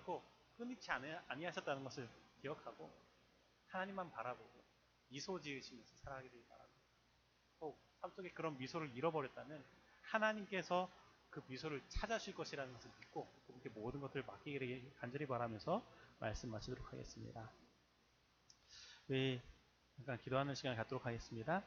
결코 끊이지 아니- 아니하셨다는 것을 기억하고 하나님만 바라보고 미소 지으시면서 살아가기를 바랍니다. 혹삶 속에 그런 미소를 잃어버렸다면 하나님께서 그 미소를 찾아주실 것이라는 것을 믿고 그분께 모든 것들을 맡기기를 간절히 바라면서 말씀 마치도록 하겠습니다. 우리 잠깐 기도하는 시간 갖도록 하겠습니다.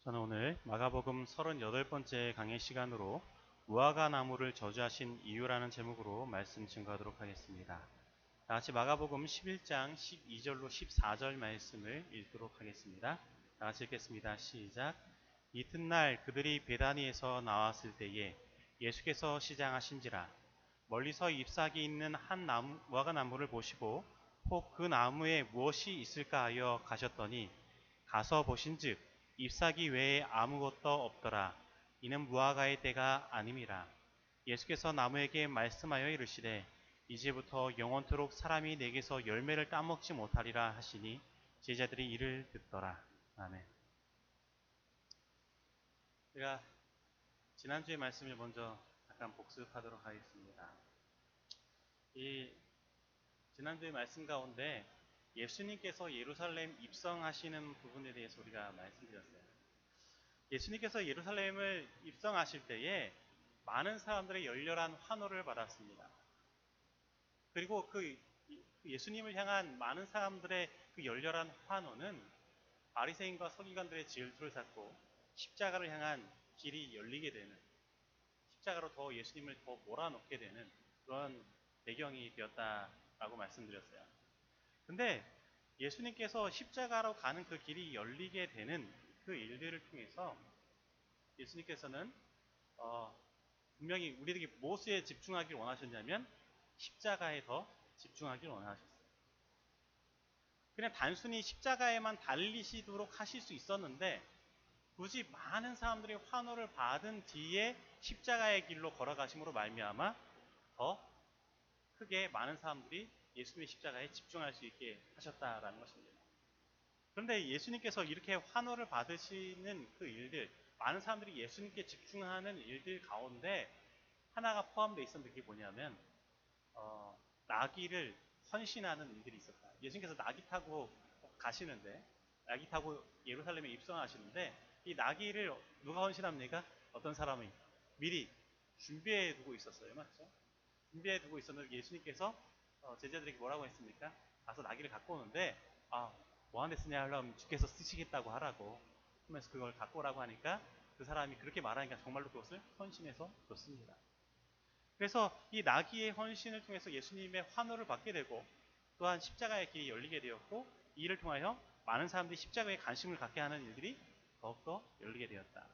저는 오늘 마가복음 38번째 강의 시간으로 무화과 나무를 저주하신 이유라는 제목으로 말씀 증거하도록 하겠습니다. 다 같이 마가복음 11장 12절로 14절 말씀을 읽도록 하겠습니다. 다 같이 읽겠습니다. 시작. 이튿날 그들이 베다니에서 나왔을 때에 예수께서 시장하신지라 멀리서 잎사귀 있는 한 나무, 무화과 나무를 보시고 혹 그 나무에 무엇이 있을까 하여 가셨더니 가서 보신즉 잎사귀 외에 아무것도 없더라. 이는 무화과의 때가 아님이라. 예수께서 나무에게 말씀하여 이르시되 이제부터 영원토록 사람이 내게서 열매를 따먹지 못하리라 하시니 제자들이 이를 듣더라. 아멘. 제가 지난주의 말씀을 먼저 잠깐 복습하도록 하겠습니다. 이 지난주의 말씀 가운데 예수님께서 예루살렘 입성하시는 부분에 대해서 우리가 말씀드렸어요. 예수님께서 예루살렘을 입성하실 때에 많은 사람들의 열렬한 환호를 받았습니다. 그리고 그 예수님을 향한 많은 사람들의 그 열렬한 환호는 바리새인과 서기관들의 질투를 샀고 십자가를 향한 길이 열리게 되는 십자가로 더 예수님을 더 몰아넣게 되는 그런 배경이 되었다라고 말씀드렸어요. 근데 예수님께서 십자가로 가는 그 길이 열리게 되는 그 일들을 통해서 예수님께서는 어, 분명히 우리에게 무엇에 집중하길 원하셨냐면 십자가에 더 집중하길 원하셨어요. 그냥 단순히 십자가에만 달리시도록 하실 수 있었는데 굳이 많은 사람들이 환호를 받은 뒤에 십자가의 길로 걸어가심으로 말미암아 더 크게 많은 사람들이 예수님의 십자가에 집중할 수 있게 하셨다라는 것입니다. 그런데 예수님께서 이렇게 환호를 받으시는 그 일들, 많은 사람들이 예수님께 집중하는 일들 가운데 하나가 포함되어 있었는데 그게 뭐냐면 어, 나귀를 헌신하는 일들이 있었다. 예수님께서 나귀 타고 가시는데 나귀 타고 예루살렘에 입성하시는데 이 나귀를 누가 헌신합니까? 어떤 사람이 미리 준비해 두고 있었어요. 맞죠? 준비해 두고 있었는데 예수님께서 어, 제자들에게 뭐라고 했습니까? 가서 나귀를 갖고 오는데 아, 뭐하는 데 쓰냐 하려면 주께서 쓰시겠다고 하라고 하면서 그걸 갖고 오라고 하니까 그 사람이 그렇게 말하니까 정말로 그것을 헌신해서 줬습니다. 그래서 이 나귀의 헌신을 통해서 예수님의 환호를 받게 되고 또한 십자가의 길이 열리게 되었고 이 일을 통하여 많은 사람들이 십자가에 관심을 갖게 하는 일들이 더욱더 열리게 되었다.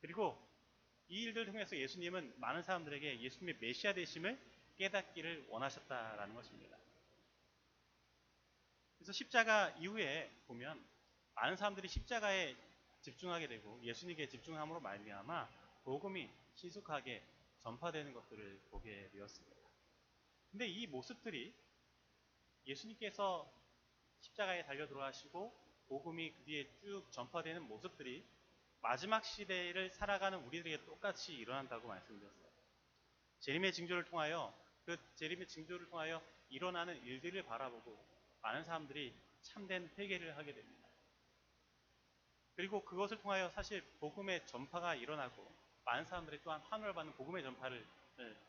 그리고 이 일들을 통해서 예수님은 많은 사람들에게 예수님의 메시아 되심을 깨닫기를 원하셨다라는 것입니다. 그래서 십자가 이후에 보면 많은 사람들이 십자가에 집중하게 되고 예수님께 집중함으로 말미암아 복음이 신속하게 전파되는 것들을 보게 되었습니다. 근데 이 모습들이 예수님께서 십자가에 달려 들어가시고 복음이 그 뒤에 쭉 전파되는 모습들이 마지막 시대를 살아가는 우리들에게 똑같이 일어난다고 말씀드렸어요. 재림의 징조를 통하여 그 재림의 징조를 통하여 일어나는 일들을 바라보고 많은 사람들이 참된 회개를 하게 됩니다. 그리고 그것을 통하여 사실 복음의 전파가 일어나고 많은 사람들이 또한 환호를 받는 복음의 전파를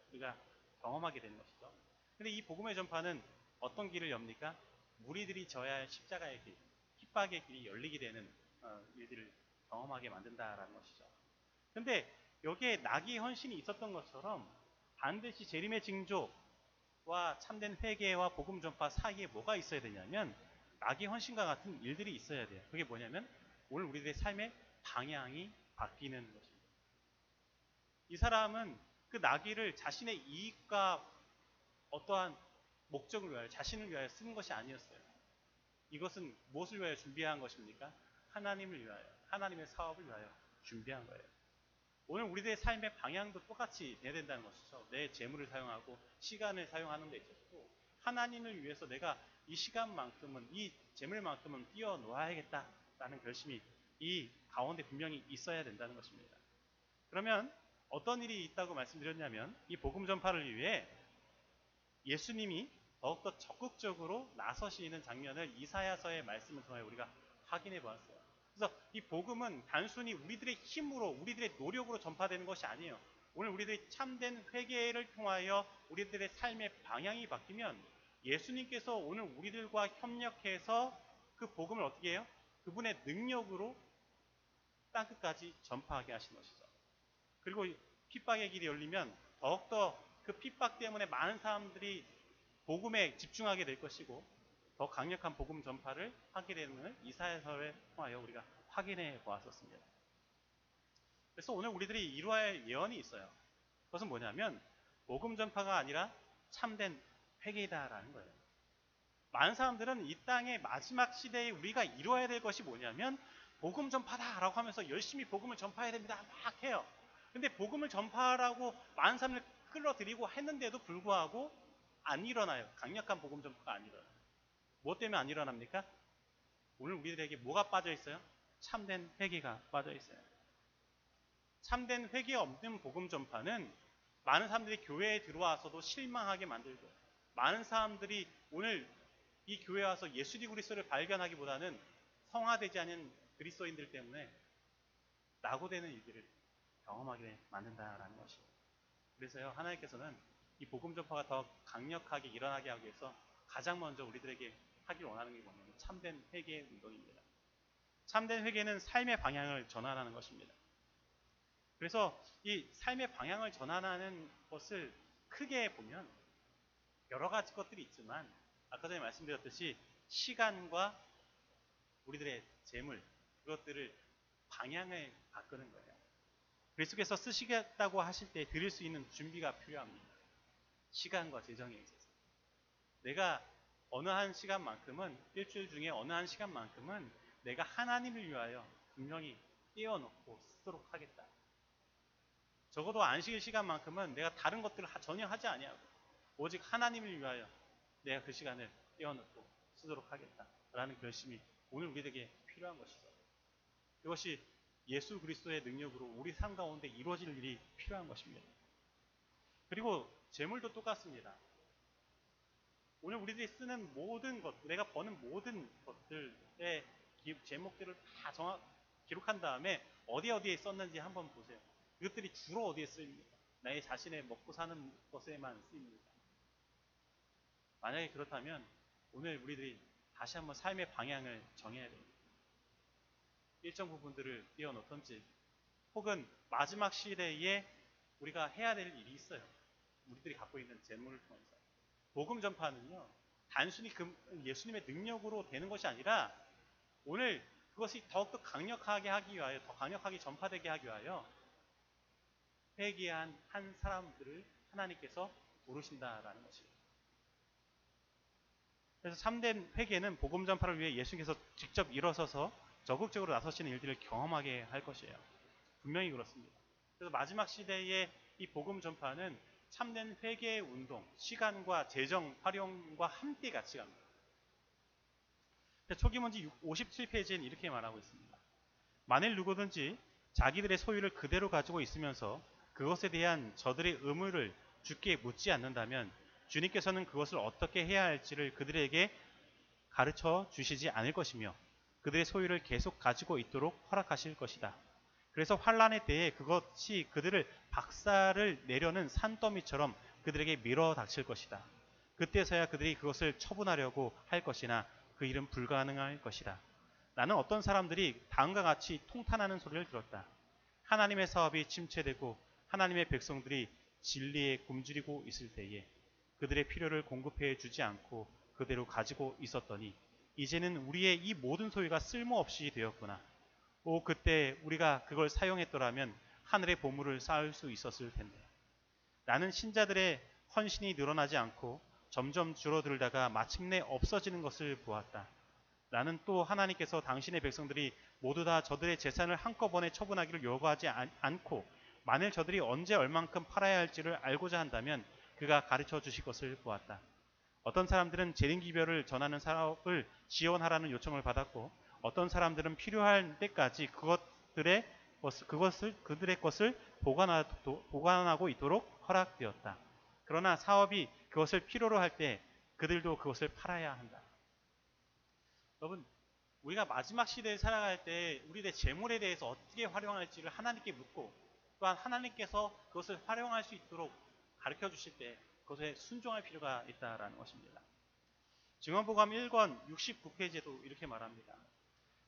우리가 경험하게 되는 것이죠. 근데 이 복음의 전파는 어떤 길을 엽니까? 무리들이 져야 할 십자가의 길, 핍박의 길이 열리게 되는 어, 일들을 경험하게 만든다라는 것이죠. 근데 여기에 낙이 헌신이 있었던 것처럼 반드시 재림의 징조 와 참된 회개와 복음 전파 사이에 뭐가 있어야 되냐면 낙이 헌신과 같은 일들이 있어야 돼요. 그게 뭐냐면 오늘 우리들의 삶의 방향이 바뀌는 것입니다. 이 사람은 그 나귀를 자신의 이익과 어떠한 목적을 위하여 자신을 위하여 쓰는 것이 아니었어요. 이것은 무엇을 위하여 준비한 것입니까? 하나님을 위하여, 하나님의 사업을 위하여 준비한 거예요. 오늘 우리들의 삶의 방향도 똑같이 돼야 된다는 것이죠. 내 재물을 사용하고 시간을 사용하는 데 있어서도 하나님을 위해서 내가 이 시간만큼은 이 재물만큼은 뛰어놓아야겠다라는 결심이 이 가운데 분명히 있어야 된다는 것입니다. 그러면 어떤 일이 있다고 말씀드렸냐면 이 복음 전파를 위해 예수님이 더욱더 적극적으로 나서시는 장면을 이사야서의 말씀을 통해 우리가 확인해 보았어요. 그래서 이 복음은 단순히 우리들의 힘으로 우리들의 노력으로 전파되는 것이 아니에요. 오늘 우리들이 참된 회개를 통하여 우리들의 삶의 방향이 바뀌면 예수님께서 오늘 우리들과 협력해서 그 복음을 어떻게 해요? 그분의 능력으로 땅끝까지 전파하게 하신 것이죠. 그리고 핍박의 길이 열리면 더욱더 그 핍박 때문에 많은 사람들이 복음에 집중하게 될 것이고 더 강력한 복음 전파를 하게 되는 이사야서를 통하여 우리가 확인해 보았었습니다. 그래서 오늘 우리들이 이루어야 할 예언이 있어요. 그것은 뭐냐면 복음 전파가 아니라 참된 회개이다라는 거예요. 많은 사람들은 이 땅의 마지막 시대에 우리가 이루어야 될 것이 뭐냐면 복음 전파다라고 하면서 열심히 복음을 전파해야 됩니다. 막 해요. 근데 복음을 전파하라고 많은 사람을 끌어들이고 했는데도 불구하고 안 일어나요. 강력한 복음 전파가 안 일어나요. 뭐 때문에 안 일어납니까? 오늘 우리들에게 뭐가 빠져 있어요? 참된 회개가 빠져 있어요. 참된 회개 없는 복음 전파는 많은 사람들이 교회에 들어와서도 실망하게 만들고 많은 사람들이 오늘 이 교회에 와서 예수리 그리스도를 발견하기보다는 성화되지 않은 그리스도인들 때문에 낙오되는 일들을 경험하게 만든다라는 것입니다. 그래서요 하나님께서는 이 복음 전파가 더 강력하게 일어나게 하기 위해서 가장 먼저 우리들에게 하길 원하는 게 뭐냐면 참된 회개 운동입니다. 참된 회개는 삶의 방향을 전환하는 것입니다. 그래서 이 삶의 방향을 전환하는 것을 크게 보면 여러 가지 것들이 있지만 아까 전에 말씀드렸듯이 시간과 우리들의 재물 그것들을 방향을 바꾸는 거예요. 그리스도께서 쓰시겠다고 하실 때 드릴 수 있는 준비가 필요합니다. 시간과 재정에 있어서. 내가 어느 한 시간만큼은 일주일 중에 어느 한 시간만큼은 내가 하나님을 위하여 분명히 떼어놓고 쓰도록 하겠다. 적어도 안식일 시간만큼은 내가 다른 것들을 전혀 하지 아니하고 오직 하나님을 위하여 내가 그 시간을 떼어놓고 쓰도록 하겠다라는 결심이 오늘 우리에게 필요한 것이죠. 이것이 예수 그리스도의 능력으로 우리 삶 가운데 이루어질 일이 필요한 것입니다. 그리고 재물도 똑같습니다. 오늘 우리들이 쓰는 모든 것, 내가 버는 모든 것들의 제목들을 다 정확 기록한 다음에 어디 어디에 썼는지 한번 보세요. 이것들이 주로 어디에 쓰입니까? 나의 자신의 먹고 사는 것에만 쓰입니다. 만약에 그렇다면 오늘 우리들이 다시 한번 삶의 방향을 정해야 됩니다. 일정 부분들을 띄워놓던지 혹은 마지막 시대에 우리가 해야 될 일이 있어요. 우리들이 갖고 있는 재물을 통해서. 복음 전파는요, 단순히 그 예수님의 능력으로 되는 것이 아니라 오늘 그것이 더욱더 강력하게 하기 위하여, 더 강력하게 전파되게 하기 위하여 회개한 한 사람들을 하나님께서 부르신다라는 것이에요. 그래서 참된 회개는 복음 전파를 위해 예수님께서 직접 일어서서 적극적으로 나서시는 일들을 경험하게 할 것이에요. 분명히 그렇습니다. 그래서 마지막 시대의 이 복음 전파는 참된 회개의 운동, 시간과 재정 활용과 함께 같이 갑니다. 초기 문제 57페이지에는 이렇게 말하고 있습니다. 만일 누구든지 자기들의 소유를 그대로 가지고 있으면서 그것에 대한 저들의 의무를 주께 묻지 않는다면 주님께서는 그것을 어떻게 해야 할지를 그들에게 가르쳐 주시지 않을 것이며 그들의 소유를 계속 가지고 있도록 허락하실 것이다. 그래서 환란에 대해 그것이 그들을 박살을 내려는 산더미처럼 그들에게 밀어 닥칠 것이다. 그때서야 그들이 그것을 처분하려고 할 것이나 그 일은 불가능할 것이다. 나는 어떤 사람들이 다음과 같이 통탄하는 소리를 들었다. 하나님의 사업이 침체되고 하나님의 백성들이 진리에 굶주리고 있을 때에 그들의 필요를 공급해 주지 않고 그대로 가지고 있었더니 이제는 우리의 이 모든 소유가 쓸모없이 되었구나. 오 그때 우리가 그걸 사용했더라면 하늘의 보물을 쌓을 수 있었을 텐데. 나는 신자들의 헌신이 늘어나지 않고 점점 줄어들다가 마침내 없어지는 것을 보았다. 나는 또 하나님께서 당신의 백성들이 모두 다 저들의 재산을 한꺼번에 처분하기를 요구하지 않고 만일 저들이 언제 얼만큼 팔아야 할지를 알고자 한다면 그가 가르쳐 주실 것을 보았다. 어떤 사람들은 재림기별을 전하는 사업을 지원하라는 요청을 받았고 어떤 사람들은 필요할 때까지 그것들의 것을, 그것을 그들의 것을 보관하고 있도록 허락되었다. 그러나 사업이 그것을 필요로 할 때 그들도 그것을 팔아야 한다. 여러분, 우리가 마지막 시대에 살아갈 때 우리의 재물에 대해서 어떻게 활용할지를 하나님께 묻고 또한 하나님께서 그것을 활용할 수 있도록 가르쳐 주실 때 그것에 순종할 필요가 있다라는 것입니다. 증언보감 1권 69페이지에도 이렇게 말합니다.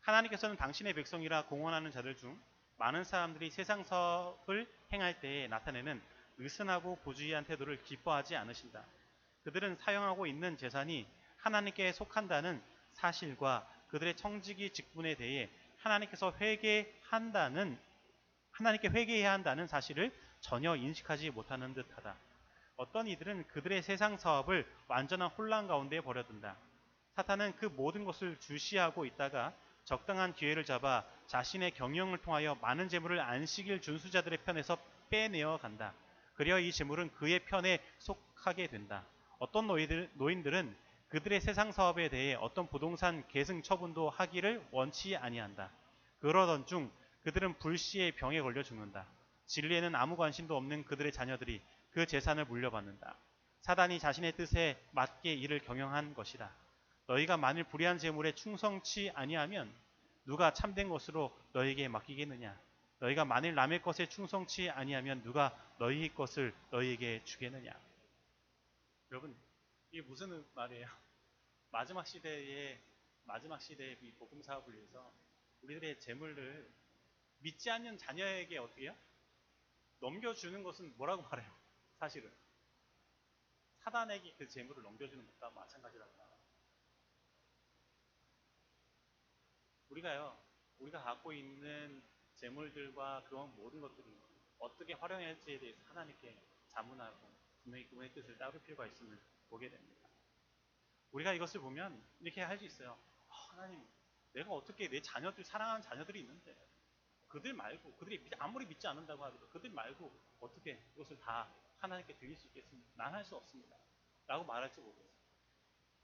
하나님께서는 당신의 백성이라 공헌하는 자들 중 많은 사람들이 세상 사업을 행할 때에 나타내는 느슨하고 부주의한 태도를 기뻐하지 않으신다. 그들은 사용하고 있는 재산이 하나님께 속한다는 사실과 그들의 청지기 직분에 대해 하나님께서 회개한다는 하나님께 회개해야 한다는 사실을 전혀 인식하지 못하는 듯하다. 어떤 이들은 그들의 세상 사업을 완전한 혼란 가운데 버려둔다. 사탄은 그 모든 것을 주시하고 있다가 적당한 기회를 잡아 자신의 경영을 통하여 많은 재물을 안식일 준수자들의 편에서 빼내어 간다. 그리하 이 재물은 그의 편에 속하게 된다. 어떤 노인들, 노인들은 그들의 세상 사업에 대해 어떤 부동산 계승 처분도 하기를 원치 아니한다. 그러던 중 그들은 불시의 병에 걸려 죽는다. 진리에는 아무 관심도 없는 그들의 자녀들이 그 재산을 물려받는다. 사단이 자신의 뜻에 맞게 이를 경영한 것이다. 너희가 만일 불의한 재물에 충성치 아니하면 누가 참된 것으로 너희에게 맡기겠느냐? 너희가 만일 남의 것에 충성치 아니하면 누가 너희 것을 너희에게 주겠느냐? 여러분, 이게 무슨 말이에요? 마지막 시대에 마지막 시대의 이 복음 사업을 위해서 우리들의 재물을 믿지 않는 자녀에게 어떻게 해요? 넘겨주는 것은 뭐라고 말해요? 사실은 사단에게 그 재물을 넘겨주는 것과 마찬가지라고 말해요. 우리가요, 우리가 갖고 있는 재물들과 그런 모든 것들이 어떻게 활용할지에 대해서 하나님께 자문하고 분명히 그분의 뜻을 따를 필요가 있음을 보게 됩니다. 우리가 이것을 보면 이렇게 할 수 있어요. 아, 하나님, 내가 어떻게 내 자녀들 사랑하는 자녀들이 있는데 그들 말고 그들이 믿- 아무리 믿지 않는다고 하더라도 그들 말고 어떻게 이것을 다 하나님께 드릴 수 있겠습니까? 난 할 수 없습니다. 라고 말할지 모르겠어요.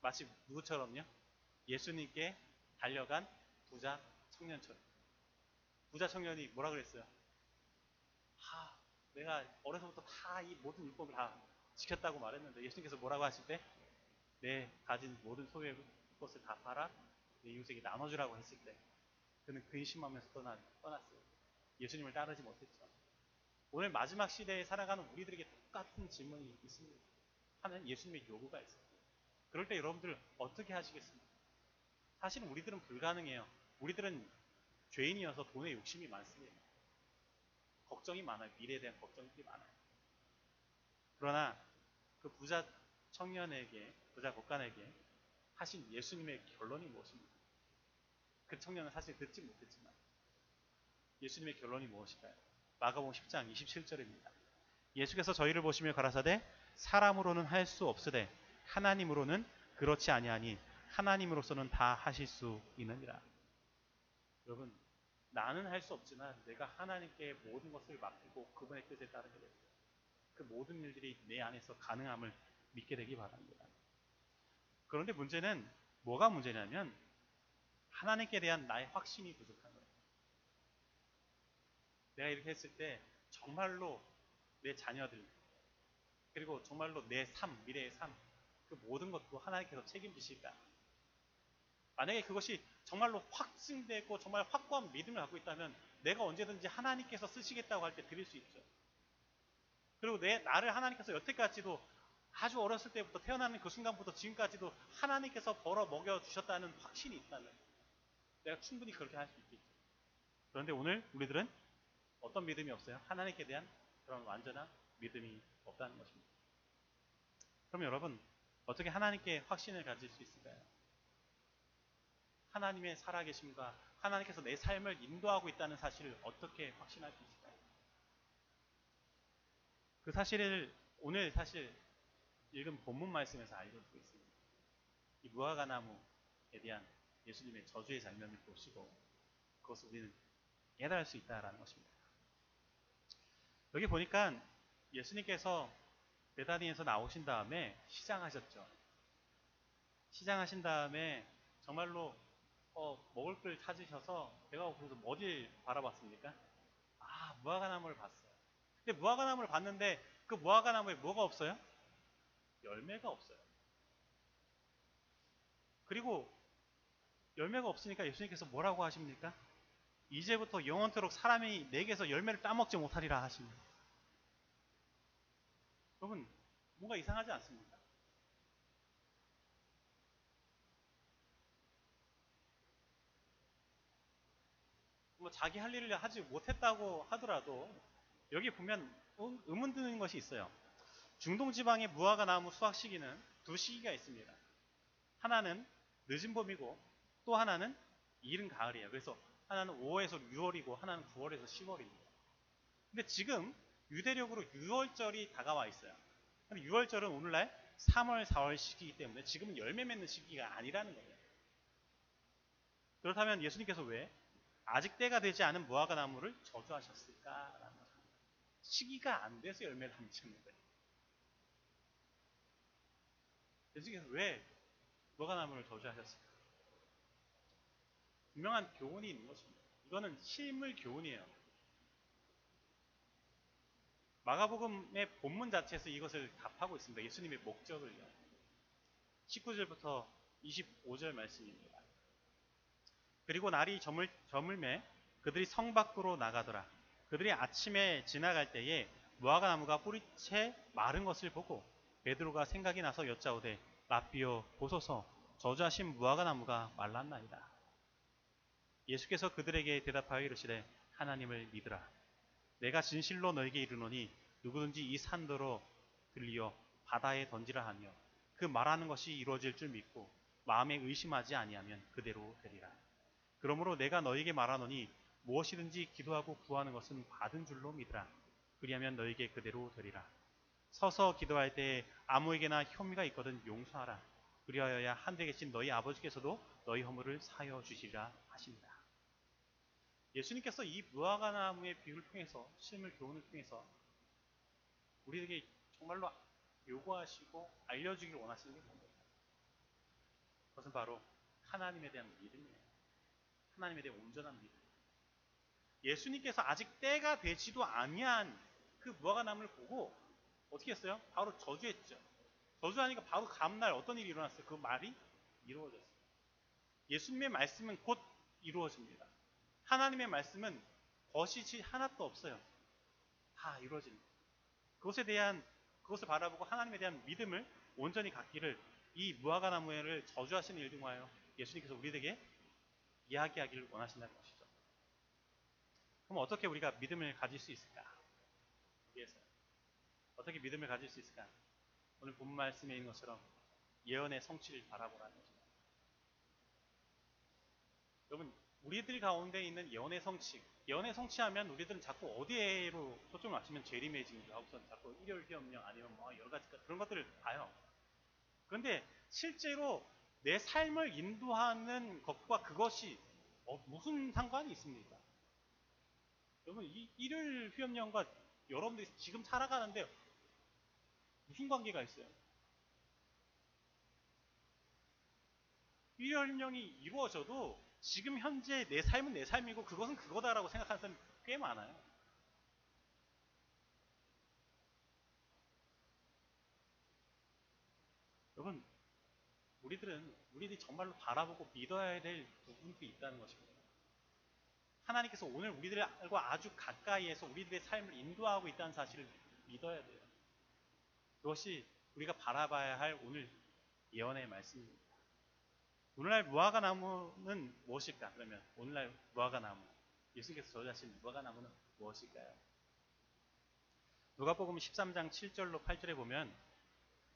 마치 누구처럼요? 예수님께 달려간 부자 청년처럼. 부자 청년이 뭐라 그랬어요? 아, 내가 어려서부터 다 이 모든 율법을 다 지켰다고 말했는데 예수님께서 뭐라고 하실 때? 내 가진 모든 소유의 것을 다 팔아 내 이웃에게 나눠주라고 했을 때 그는 근심하면서 떠나, 떠났어요. 예수님을 따르지 못했죠. 오늘 마지막 시대에 살아가는 우리들에게 똑같은 질문이 있습니다. 하는 예수님의 요구가 있어요. 그럴 때 여러분들 어떻게 하시겠습니까? 사실은 우리들은 불가능해요. 우리들은 죄인이어서 돈에 욕심이 많습니다. 걱정이 많아요. 미래에 대한 걱정들이 많아요. 그러나 그 부자 청년에게, 부자 법관에게 하신 예수님의 결론이 무엇입니까? 그 청년은 사실 듣지 못했지만 예수님의 결론이 무엇일까요? 마가복음 10장 27절입니다. 예수께서 저희를 보시며 가라사대 사람으로는 할 수 없으되 하나님으로는 그렇지 아니하니 하나님으로서는 다 하실 수 있느니라. 여러분 나는 할 수 없지만 내가 하나님께 모든 것을 맡기고 그분의 뜻에 따르게 됩니다. 그 모든 일들이 내 안에서 가능함을 믿게 되기 바랍니다. 그런데 문제는 뭐가 문제냐면 하나님께 대한 나의 확신이 부족한 거예요. 내가 이렇게 했을 때 정말로 내 자녀들 그리고 정말로 내 삶, 미래의 삶, 그 모든 것도 하나님께서 책임지실까? 만약에 그것이 정말로 확증되고 정말 확고한 믿음을 갖고 있다면 내가 언제든지 하나님께서 쓰시겠다고 할 때 드릴 수 있죠. 그리고 내 나를 하나님께서 여태까지도 아주 어렸을 때부터 태어나는 그 순간부터 지금까지도 하나님께서 벌어 먹여 주셨다는 확신이 있다면 내가 충분히 그렇게 할 수 있겠죠. 그런데 오늘 우리들은 어떤 믿음이 없어요? 하나님께 대한 그런 완전한 믿음이 없다는 것입니다. 그럼 여러분 어떻게 하나님께 확신을 가질 수 있을까요? 하나님의 살아계심과 하나님께서 내 삶을 인도하고 있다는 사실을 어떻게 확신할 수 있을까요? 그 사실을 오늘 사실 읽은 본문 말씀에서 알려주고 있습니다. 이 무화과 나무에 대한 예수님의 저주의 장면을 보시고 그것을 우리는 깨달을 수 있다라는 것입니다. 여기 보니까 예수님께서 베다니에서 나오신 다음에 시장하셨죠. 시장하신 다음에 정말로 어, 먹을 걸 찾으셔서 배가 고파서 어딜 바라봤습니까? 무화과 나무를 봤어요. 근데 무화과 나무를 봤는데 그 무화과 나무에 뭐가 없어요? 열매가 없어요. 그리고 열매가 없으니까 예수님께서 뭐라고 하십니까? 이제부터 영원토록 사람이 내게서 열매를 따먹지 못하리라 하십니다. 여러분, 뭔가 이상하지 않습니까? 뭐 자기 할 일을 하지 못했다고 하더라도 여기 보면 음- 의문 드는 것이 있어요. 중동 지방의 무화과 나무 수확 시기는 두 시기가 있습니다. 하나는 늦은 봄이고 또 하나는 이른 가을이에요. 그래서 하나는 5월에서 6월이고 하나는 9월에서 10월입니다. 근데 지금 유대력으로 6월절이 다가와 있어요. 근데 6월절은 오늘날 3월, 4월 시기이기 때문에 지금은 열매 맺는 시기가 아니라는 거예요. 그렇다면 예수님께서 왜 아직 때가 되지 않은 무화과 나무를 저주하셨을까라는. 시기가 안 돼서 열매를 안 맺는 거예요. 예수님께서 왜 무화과 나무를 저주하셨을까? 분명한 교훈이 있는 것입니다. 이거는 실물 교훈이에요. 마가복음의 본문 자체에서 이것을 답하고 있습니다. 예수님의 목적을요. 19절부터 25절 말씀입니다. 그리고 날이 저물, 저물매 그들이 성 밖으로 나가더라. 그들이 아침에 지나갈 때에 무화과 나무가 뿌리채 마른 것을 보고 베드로가 생각이 나서 여짜오되 라비오 보소서 저주하신 무화과 나무가 말랐나이다. 예수께서 그들에게 대답하여 이르시되 하나님을 믿으라. 내가 진실로 너에게 이르노니 누구든지 이 산더러 들리어 바다에 던지라 하며 그 말하는 것이 이루어질 줄 믿고 마음에 의심하지 아니하면 그대로 되리라. 그러므로 내가 너에게 말하노니 무엇이든지 기도하고 구하는 것은 받은 줄로 믿으라. 그리하면 너에게 그대로 되리라. 서서 기도할 때 아무에게나 혐의가 있거든 용서하라. 그리하여야 한데 계신 너희 아버지께서도 너희 허물을 사여 주시리라 하십니다. 예수님께서 이 무화과 나무의 비유를 통해서 실물 교훈을 통해서 우리에게 정말로 요구하시고 알려주기를 원하시는 게 뭡니까? 그것은 바로 하나님에 대한 믿음이에요. 하나님에 대한 온전한 믿음. 예수님께서 아직 때가 되지도 아니한 그 무화과 나무를 보고 어떻게 했어요? 바로 저주했죠. 저주하니까 바로 다음날 어떤 일이 일어났어요? 그 말이 이루어졌어요. 예수님의 말씀은 곧 이루어집니다. 하나님의 말씀은 거시지 하나도 없어요. 다 이루어집니다. 그것에 대한 그것을 바라보고 하나님에 대한 믿음을 온전히 갖기를 이 무화과 나무를 저주하시는 일 등하여 예수님께서 우리에게 이야기하기를 원하신다는 것이죠. 그럼 어떻게 우리가 믿음을 가질 수 있을까? 여기에서 어떻게 믿음을 가질 수 있을까? 오늘 본 말씀에 있는 것처럼 예언의 성취를 바라보라는 거죠. 여러분 우리들 가운데 있는 예언의 성취, 예언의 성취하면 우리들은 자꾸 어디에로 초점을 맞추면 재림해진가 하고선 자꾸 일요일 협령 아니면 뭐 여러 가지 그런 것들을 봐요. 그런데 실제로 내 삶을 인도하는 것과 그것이 어, 무슨 상관이 있습니까? 여러분 이 일요일 휴업령과 여러분들이 지금 살아가는데 무슨 관계가 있어요? 일요일 휴업령이 이루어져도 지금 현재 내 삶은 내 삶이고 그것은 그거다라고 생각하는 사람이 꽤 많아요. 여러분, 우리들은 우리들이 정말로 바라보고 믿어야 될 부분도 있다는 것입니다. 하나님께서 오늘 우리들과 아주 가까이에서 우리들의 삶을 인도하고 있다는 사실을 믿어야 돼요. 그것이 우리가 바라봐야 할 오늘 예언의 말씀입니다. 오늘날 무화과 나무는 무엇일까? 그러면 오늘날 무화과 나무, 예수님께서 저주하신 무화과 나무는 무엇일까요? 누가복음 13장 7절로 8절에 보면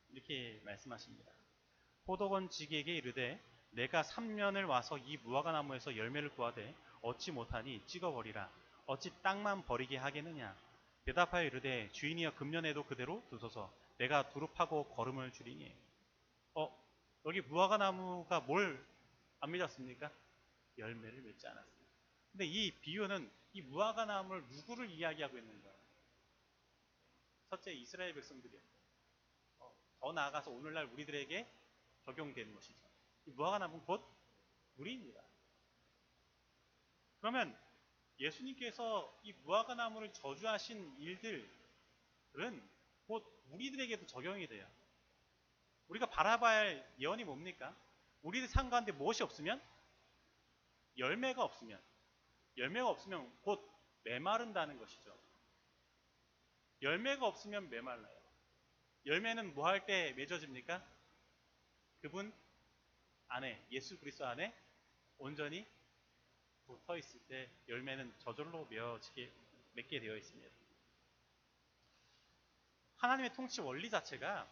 이렇게 말씀하십니다. 포도원 지기에게 이르되 내가 3년을 와서 이 무화과 나무에서 열매를 구하되 얻지 못하니 찍어버리라. 어찌 땅만 버리게 하겠느냐? 대답하여 이르되 주인이여 금년에도 그대로 두소서 내가 두릅하고 걸음을 줄이니. 어, 여기 무화과 나무가 뭘안 맺었습니까? 열매를 맺지 않았습니다. 근데 이 비유는 이 무화과 나무를 누구를 이야기하고 있는 거예요? 첫째 이스라엘 백성들이요. 어, 더 나아가서 오늘날 우리들에게 적용되는 것이죠. 이 무화과 나무는 곧 우리입니다. 그러면 예수님께서 이 무화과 나무를 저주하신 일들은 곧 우리들에게도 적용이 돼요. 우리가 바라봐야 할 예언이 뭡니까? 우리들 삶 가운데 무엇이 없으면 열매가 없으면 열매가 없으면 곧 메마른다는 것이죠. 열매가 없으면 메말라요. 열매는 뭐 할 때 맺어집니까? 그분 안에 예수 그리스도 안에 온전히 붙어 있을 때 열매는 저절로 맺어지게 맺게 되어 있습니다. 하나님의 통치 원리 자체가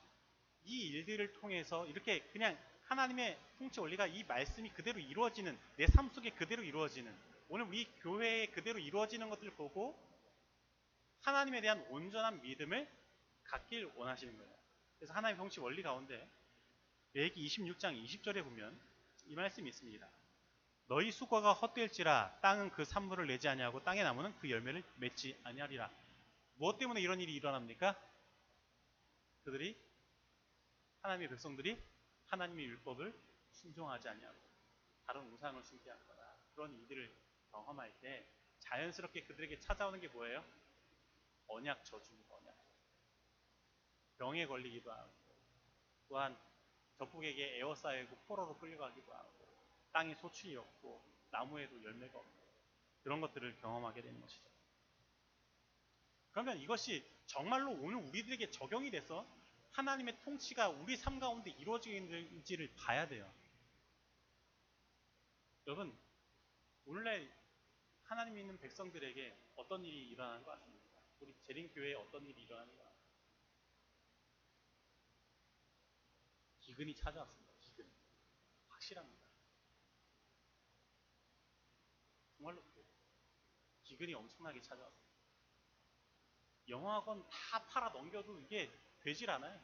이 일들을 통해서 이렇게 그냥 하나님의 통치 원리가 이 말씀이 그대로 이루어지는 내 삶 속에 그대로 이루어지는 오늘 우리 교회에 그대로 이루어지는 것들을 보고 하나님에 대한 온전한 믿음을 갖길 원하시는 거예요. 그래서 하나님의 통치 원리 가운데 레기 26장 20절에 보면 이 말씀이 있습니다. 너희 수고가 헛될지라 땅은 그 산물을 내지 아니하고 땅의 나무는 그 열매를 맺지 아니하리라. 무엇 때문에 이런 일이 일어납니까? 그들이 하나님의 백성들이 하나님의 율법을 순종하지 아니하고 다른 우상을 숭배하거나 그런 일들을 경험할 때 자연스럽게 그들에게 찾아오는 게 뭐예요? 언약 저주입니다. 언약. 병에 걸리기도 하고 또한 적국에게 에워싸이고 포로로 끌려가기도 하고 땅에 소출이 없고 나무에도 열매가 없고 그런 것들을 경험하게 되는 것이죠. 그러면 이것이 정말로 오늘 우리들에게 적용이 돼서 하나님의 통치가 우리 삶 가운데 이루어지는지를 봐야 돼요. 여러분, 오늘날 하나님 믿는 백성들에게 어떤 일이 일어나는 것 같습니까? 우리 재림교회에 어떤 일이 일어나는 것 같습니까? 기근이 찾아왔습니다. 기근. 확실합니다. 정말로 그래요. 기근이 엄청나게 찾아왔습니다. 영화관 다 팔아 넘겨도 이게 되질 않아요.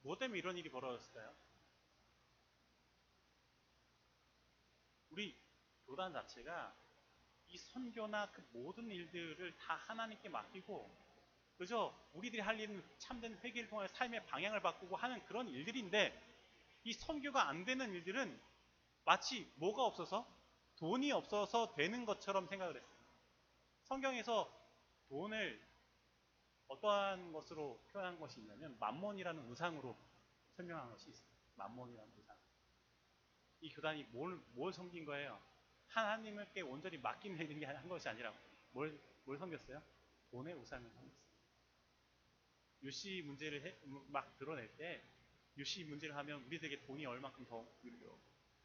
뭐 때문에 이런 일이 벌어졌을까요? 우리 교단 자체가 이 선교나 그 모든 일들을 다 하나님께 맡기고 그저 우리들이 할 일은 참된 회개를 통해 삶의 방향을 바꾸고 하는 그런 일들인데 이 선교가 안 되는 일들은 마치 뭐가 없어서 돈이 없어서 되는 것처럼 생각을 했어요. 성경에서 돈을 어떠한 것으로 표현한 것이 있냐면 만몬이라는 우상으로 설명한 것이 있어요. 만몬이라는 우상. 이 교단이 뭘, 뭘 섬긴 거예요? 하나님께 온전히 맡기는 게한 것이 아니라 뭘, 뭘 섬겼어요? 돈의 우상을 섬겼어요. 유씨 문제를 해, 막 드러낼 때 유씨 문제를 하면 우리들에게 돈이 얼만큼 더 유리요.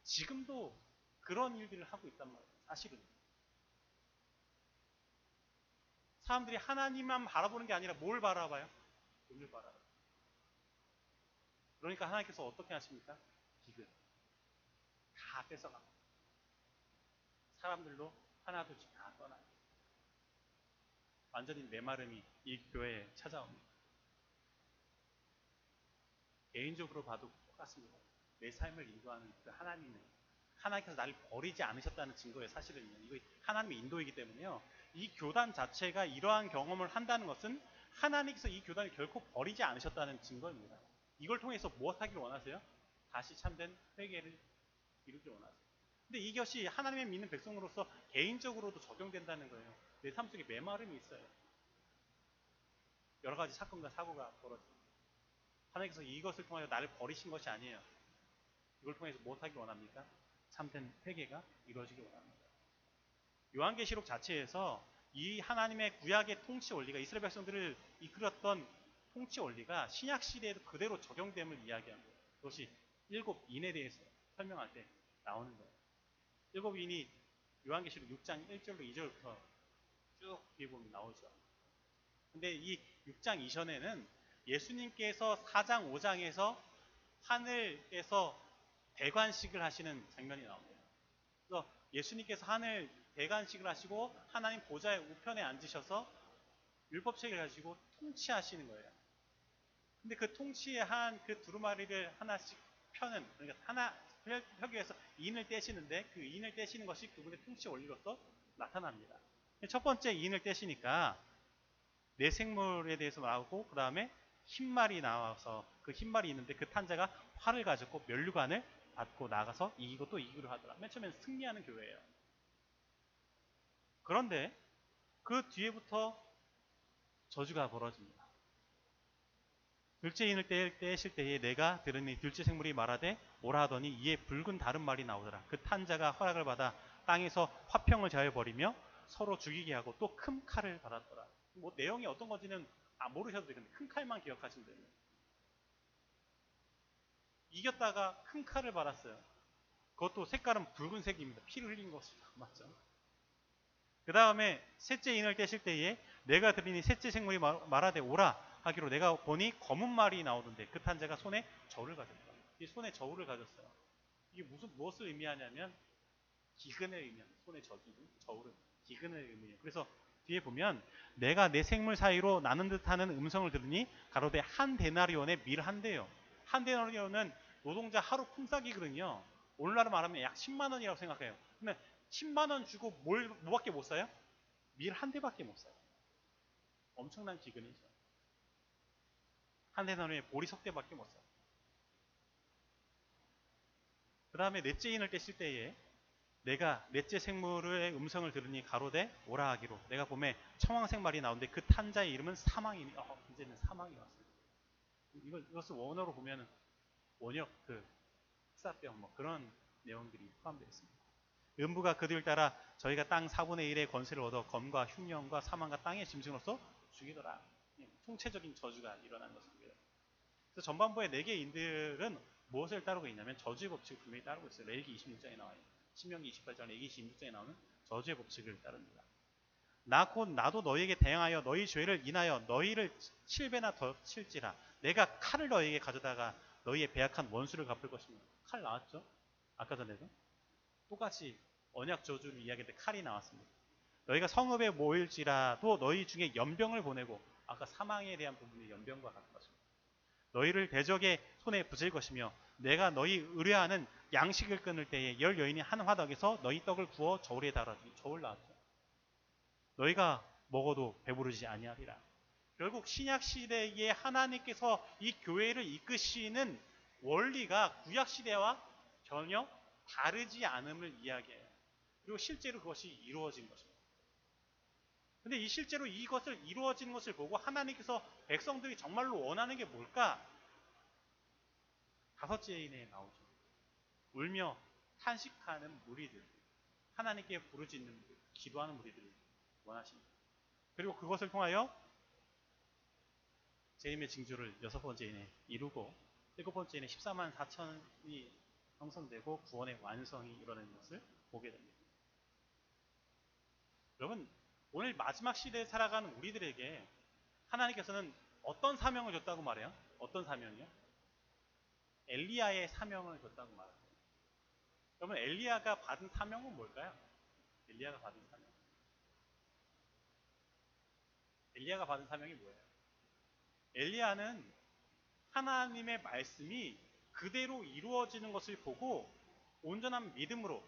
지금도 그런 일들을 하고 있단 말이에요. 사실은. 사람들이 하나님만 바라보는 게 아니라 뭘 바라봐요? 돈을 바라봐요. 그러니까 하나님께서 어떻게 하십니까? 기근. 다 뺏어가고. 사람들로 하나둘씩 다 떠나요. 완전히 메마름이 이 교회에 찾아옵니다. 개인적으로 봐도 똑같습니다. 내 삶을 인도하는 그 하나님은 하나님께서 나를 버리지 않으셨다는 증거예요. 사실은요. 이거 하나님의 인도이기 때문에요. 이 교단 자체가 이러한 경험을 한다는 것은 하나님께서 이 교단을 결코 버리지 않으셨다는 증거입니다. 이걸 통해서 무엇 하기를 원하세요? 다시 참된 회개를 이루길 원하세요. 근데 이것이 하나님의 믿는 백성으로서 개인적으로도 적용된다는 거예요. 내 삶 속에 메마름이 있어요. 여러 가지 사건과 사고가 벌어집니다. 하나님께서 이것을 통하여 나를 버리신 것이 아니에요. 이걸 통해서 무엇하기 원합니까? 참된 회개가 이루어지기 원합니다. 요한계시록 자체에서 이 하나님의 구약의 통치 원리가 이스라엘 백성들을 이끌었던 통치 원리가 신약 시대에도 그대로 적용됨을 이야기합니다. 그것이 일곱 인에 대해서 설명할 때 나오는 거예요. 일곱 인이 요한계시록 6장 1절로 2절부터 쭉 뒤에 보면 나오죠. 근데 이 6장 이전에는 예수님께서 4장, 5장에서 하늘에서 대관식을 하시는 장면이 나옵니다. 그래서 예수님께서 하늘 대관식을 하시고 하나님 보좌의 우편에 앉으셔서 율법책을 가지고 통치하시는 거예요. 근데 그 통치에 한그 두루마리를 하나씩 펴는 그러니까 하나 혁유에서 인을 떼시는데 그 인을 떼시는 것이 그분의 통치 원리로서 나타납니다. 첫 번째 인을 떼시니까 내 생물에 대해서 나오고 그 다음에 흰말이 나와서 그 흰말이 있는데 그 탄자가 활을 가졌고 면류관을 받고 나가서 이기고 또 이기로 하더라. 맨 처음엔 승리하는 교회예요. 그런데 그 뒤에부터 저주가 벌어집니다. 둘째 인을 떼, 떼실 때에 내가 들으니 둘째 생물이 말하되 오라 하더니 이에 붉은 다른 말이 나오더라. 그 탄자가 허락을 받아 땅에서 화평을 자해 버리며 서로 죽이게 하고 또 큰 칼을 받았더라. 뭐 내용이 어떤 건지는 아, 모르셔도 되는데 큰 칼만 기억하시면 됩니다. 이겼다가 큰 칼을 받았어요. 그것도 색깔은 붉은색입니다. 피를 흘린 것이죠. 맞죠? 그 다음에 셋째 인을 떼실 때에 내가 들으니 셋째 생물이 말- 말하되 오라 하기로 내가 보니 검은 말이 나오던데 그 탄자가 손에 저울을 가졌다. 이 손에 저울을 가졌어요. 이게 무슨 무엇을 의미하냐면 기근을 의미합니다. 손에 저기는 저울은 기근을 의미해요. 그래서 뒤에 보면 내가 내 생물 사이로 나는 듯하는 음성을 들으니 가로되 한 데나리온에 밀한 대요. 한 데나리온은 노동자 하루 품삯이거든요. 오늘날로 말하면 약 10만 원이라고 생각해요. 근데 10만 원 주고 뭘 뭐밖에 못 사요? 밀 한 대밖에 못 사요. 엄청난 기근이죠. 한 데나리온에 보리 석 대밖에 못 사요. 그 다음에 넷째 인을 떼실 때에 내가 넷째 생물의 음성을 들으니 가로되 오라 하기로 내가 봄에 청황색 말이 나오는데 그 탄자의 이름은 사망이니 어, 이제는 사망이 왔어요. 이거, 이것을 원어로 보면 원역 그 흑사병 뭐 그런 내용들이 포함되어 있습니다. 음부가 그들 따라 저희가 땅 4분의 1의 권세를 얻어 검과 흉년과 사망과 땅의 짐승으로서 죽이더라. 예, 총체적인 저주가 일어난 것입니다. 그래서 전반부의 네 개의 인들은 무엇을 따르고 있냐면 저주의 법칙을 분명히 따르고 있어요. 레일기 26장에 나와요. 신명기 28장, 레일기 26장에 나오는 저주의 법칙을 따릅니다. 나 곧 나도 너희에게 대항하여 너희 죄를 인하여 너희를 7배나 더 칠지라. 내가 칼을 너희에게 가져다가 너희의 배약한 원수를 갚을 것입니다. 칼 나왔죠? 아까 전에도. 똑같이 언약 저주를 이야기할 때 칼이 나왔습니다. 너희가 성읍에 모일지라도 너희 중에 연병을 보내고 아까 사망에 대한 부분이 연병과 같은 것입니다. 너희를 대적의 손에 붙일 것이며 내가 너희 의뢰하는 양식을 끊을 때에 열 여인이 한 화덕에서 너희 떡을 구워 저울에 달아주니 저울 나왔죠. 너희가 먹어도 배부르지 아니하리라. 결국 신약 시대에 하나님께서 이 교회를 이끄시는 원리가 구약 시대와 전혀 다르지 않음을 이야기해요. 그리고 실제로 그것이 이루어진 것입니다. 근데 이 실제로 이것을 이루어지는 것을 보고 하나님께서 백성들이 정말로 원하는 게 뭘까? 다섯째 인에 나오죠. 울며 탄식하는 무리들, 하나님께 부르짖는 무리, 기도하는 무리들을 원하십니다. 그리고 그것을 통하여 재림의 징조를 여섯 번째 인에 이루고 일곱 번째 인에 14만 4천이 형성되고 구원의 완성이 일어나는 것을 보게 됩니다. 여러분, 오늘 마지막 시대에 살아가는 우리들에게 하나님께서는 어떤 사명을 줬다고 말해요? 어떤 사명이요? 엘리야의 사명을 줬다고 말해요. 여러분, 엘리야가 받은 사명은 뭘까요? 엘리야가 받은 사명. 엘리야가 받은 사명이 뭐예요? 엘리야는 하나님의 말씀이 그대로 이루어지는 것을 보고 온전한 믿음으로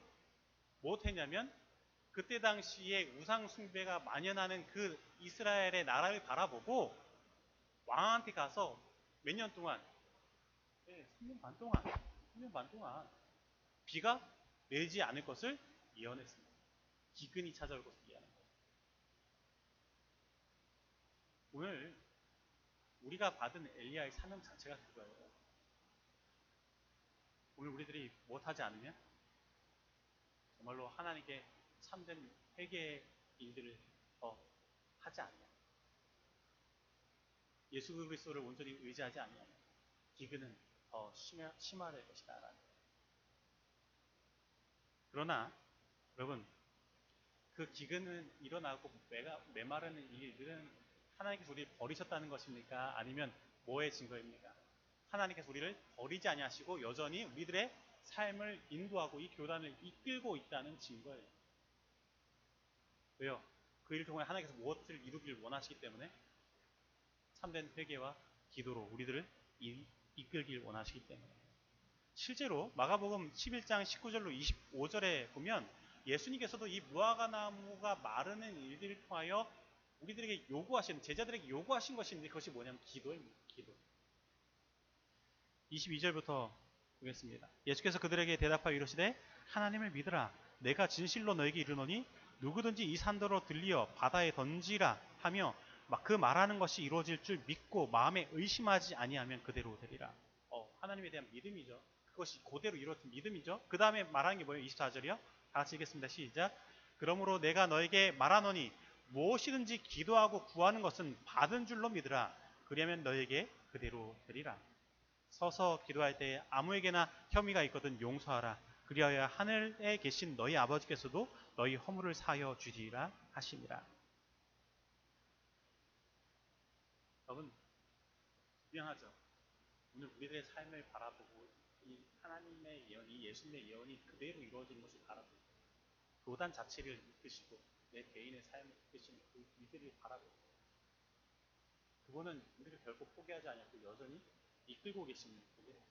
무엇했냐면 그때 당시에 우상 숭배가 만연하는 그 이스라엘의 나라를 바라보고 왕한테 가서 몇 년 동안 네, 3년 반 동안 3년 반 동안 비가 내리지 않을 것을 예언했습니다. 기근이 찾아올 것을 예언한 거예요. 오늘 우리가 받은 엘리야의 사명 자체가 그거예요. 오늘 우리들이 못하지 않으면 정말로 하나님께 참된 회개의 일들을 더 하지 않냐. 예수 그리스도를 온전히 의지하지 않냐면 기근은 더 심하, 심화될 것이다. 그러나 여러분 그 기근은 일어나고 메가, 메마르는 이 일들은 하나님께서 우리를 버리셨다는 것입니까? 아니면 뭐의 증거입니까? 하나님께서 우리를 버리지 아니하시고 여전히 우리들의 삶을 인도하고 이 교단을 이끌고 있다는 증거예요. 왜요? 그 일을 통해 하나님께서 무엇을 이루기를 원하시기 때문에 참된 회개와 기도로 우리들을 이, 이끌길 원하시기 때문에 실제로 마가복음 11장 19절로 25절에 보면 예수님께서도 이 무화과 나무가 마르는 일들을 통하여 우리들에게 요구하신 제자들에게 요구하신 것인데 그것이 뭐냐면 기도입니다. 기도. 22절부터 보겠습니다. 예수께서 그들에게 대답하여 이르시되 하나님을 믿으라 내가 진실로 너에게 이르노니 누구든지 이 산도로 들리어 바다에 던지라 하며 막 그 말하는 것이 이루어질 줄 믿고 마음에 의심하지 아니하면 그대로 되리라. 어, 하나님에 대한 믿음이죠. 그것이 그대로 이루어진 믿음이죠. 그 다음에 말하는 게 뭐예요? 24절이요. 다 같이 읽겠습니다. 시작. 그러므로 내가 너에게 말하노니 무엇이든지 기도하고 구하는 것은 받은 줄로 믿으라. 그리하면 너에게 그대로 되리라. 서서 기도할 때 아무에게나 혐의가 있거든 용서하라. 그리하여 하늘에 계신 너희 아버지께서도 너희 허물을 사하여 주리라 하시니라. 여러분 분명하죠. 오늘 우리들의 삶을 바라보고 이 하나님의 예언 이 예수님의 예언이 그대로 이루어지는 것을 바라보고 교단 자체를 이끄시고 내 개인의 삶을 이끄시는 그 이들을 바라보고 그분은 우리를 결코 포기하지 않았고 여전히 이끌고 계시는 분이에요.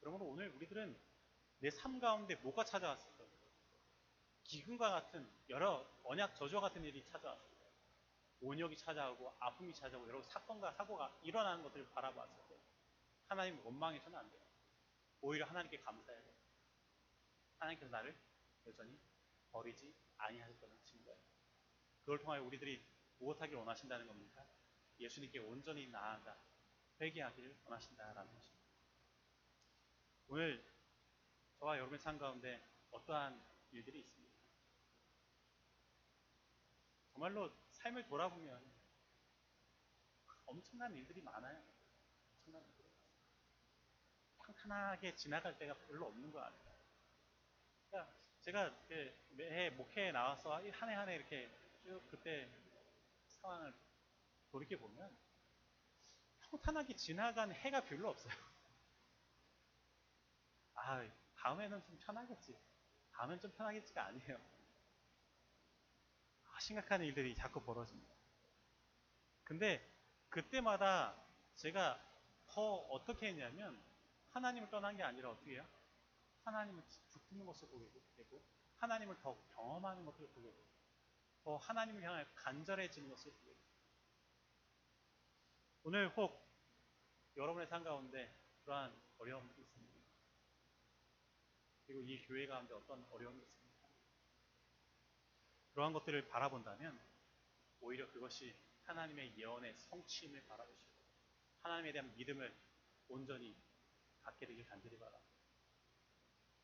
그러므로 오늘 우리들은 내 삶 가운데 뭐가 찾아왔을까 요? 기근과 같은 여러 언약 저주와 같은 일이 찾아왔을 때 온역이 찾아오고 아픔이 찾아오고 여러 사건과 사고가 일어나는 것들을 바라봤을 때 하나님 원망해서는 안 돼요. 오히려 하나님께 감사해야 돼요. 하나님께서 나를 여전히 버리지 아니하실 거라는 증거예요. 그걸 통하여 우리들이 무엇하길 원하신다는 겁니까? 예수님께 온전히 나아가 회개하기를 원하신다라는 것입니다. 오늘 저와 여러분의 삶 가운데 어떠한 일들이 있습니까? 정말로 삶을 돌아보면 엄청난 일들이 많아요. 엄청난 일들이. 평탄하게 지나갈 때가 별로 없는 거 같아요. 그러니까 제가 그 매해 목회에 나와서 한 해 한 해 이렇게 쭉 그때 상황을 돌이켜 보면 평탄하게 지나간 해가 별로 없어요. 아, 다음에는 좀 편하겠지. 다음엔 좀 편하겠지가 아니에요. 아, 심각한 일들이 자꾸 벌어집니다. 근데 그때마다 제가 더 어떻게 했냐면 하나님을 떠난 게 아니라 어떻게 해요? 하나님을 붙는 것을 보게 되고 하나님을 더 경험하는 것을 보게 되고 더 하나님을 향해 간절해지는 것을 보게 되고 오늘 혹 여러분의 삶 가운데 그러한 어려움이 있습니다. 그리고 이 교회 가운데 어떤 어려움이 있습니까? 그러한 것들을 바라본다면 오히려 그것이 하나님의 예언의 성취임을 바라보시고 하나님에 대한 믿음을 온전히 갖게 되길 간절히 바랍니다.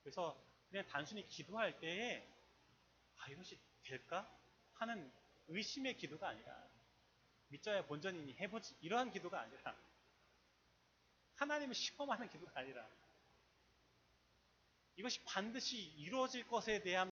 그래서 그냥 단순히 기도할 때에 아 이것이 될까 하는 의심의 기도가 아니라 믿자야 본전이니 해보지 이러한 기도가 아니라 하나님을 시험하는 기도가 아니라 이것이 반드시 이루어질 것에 대한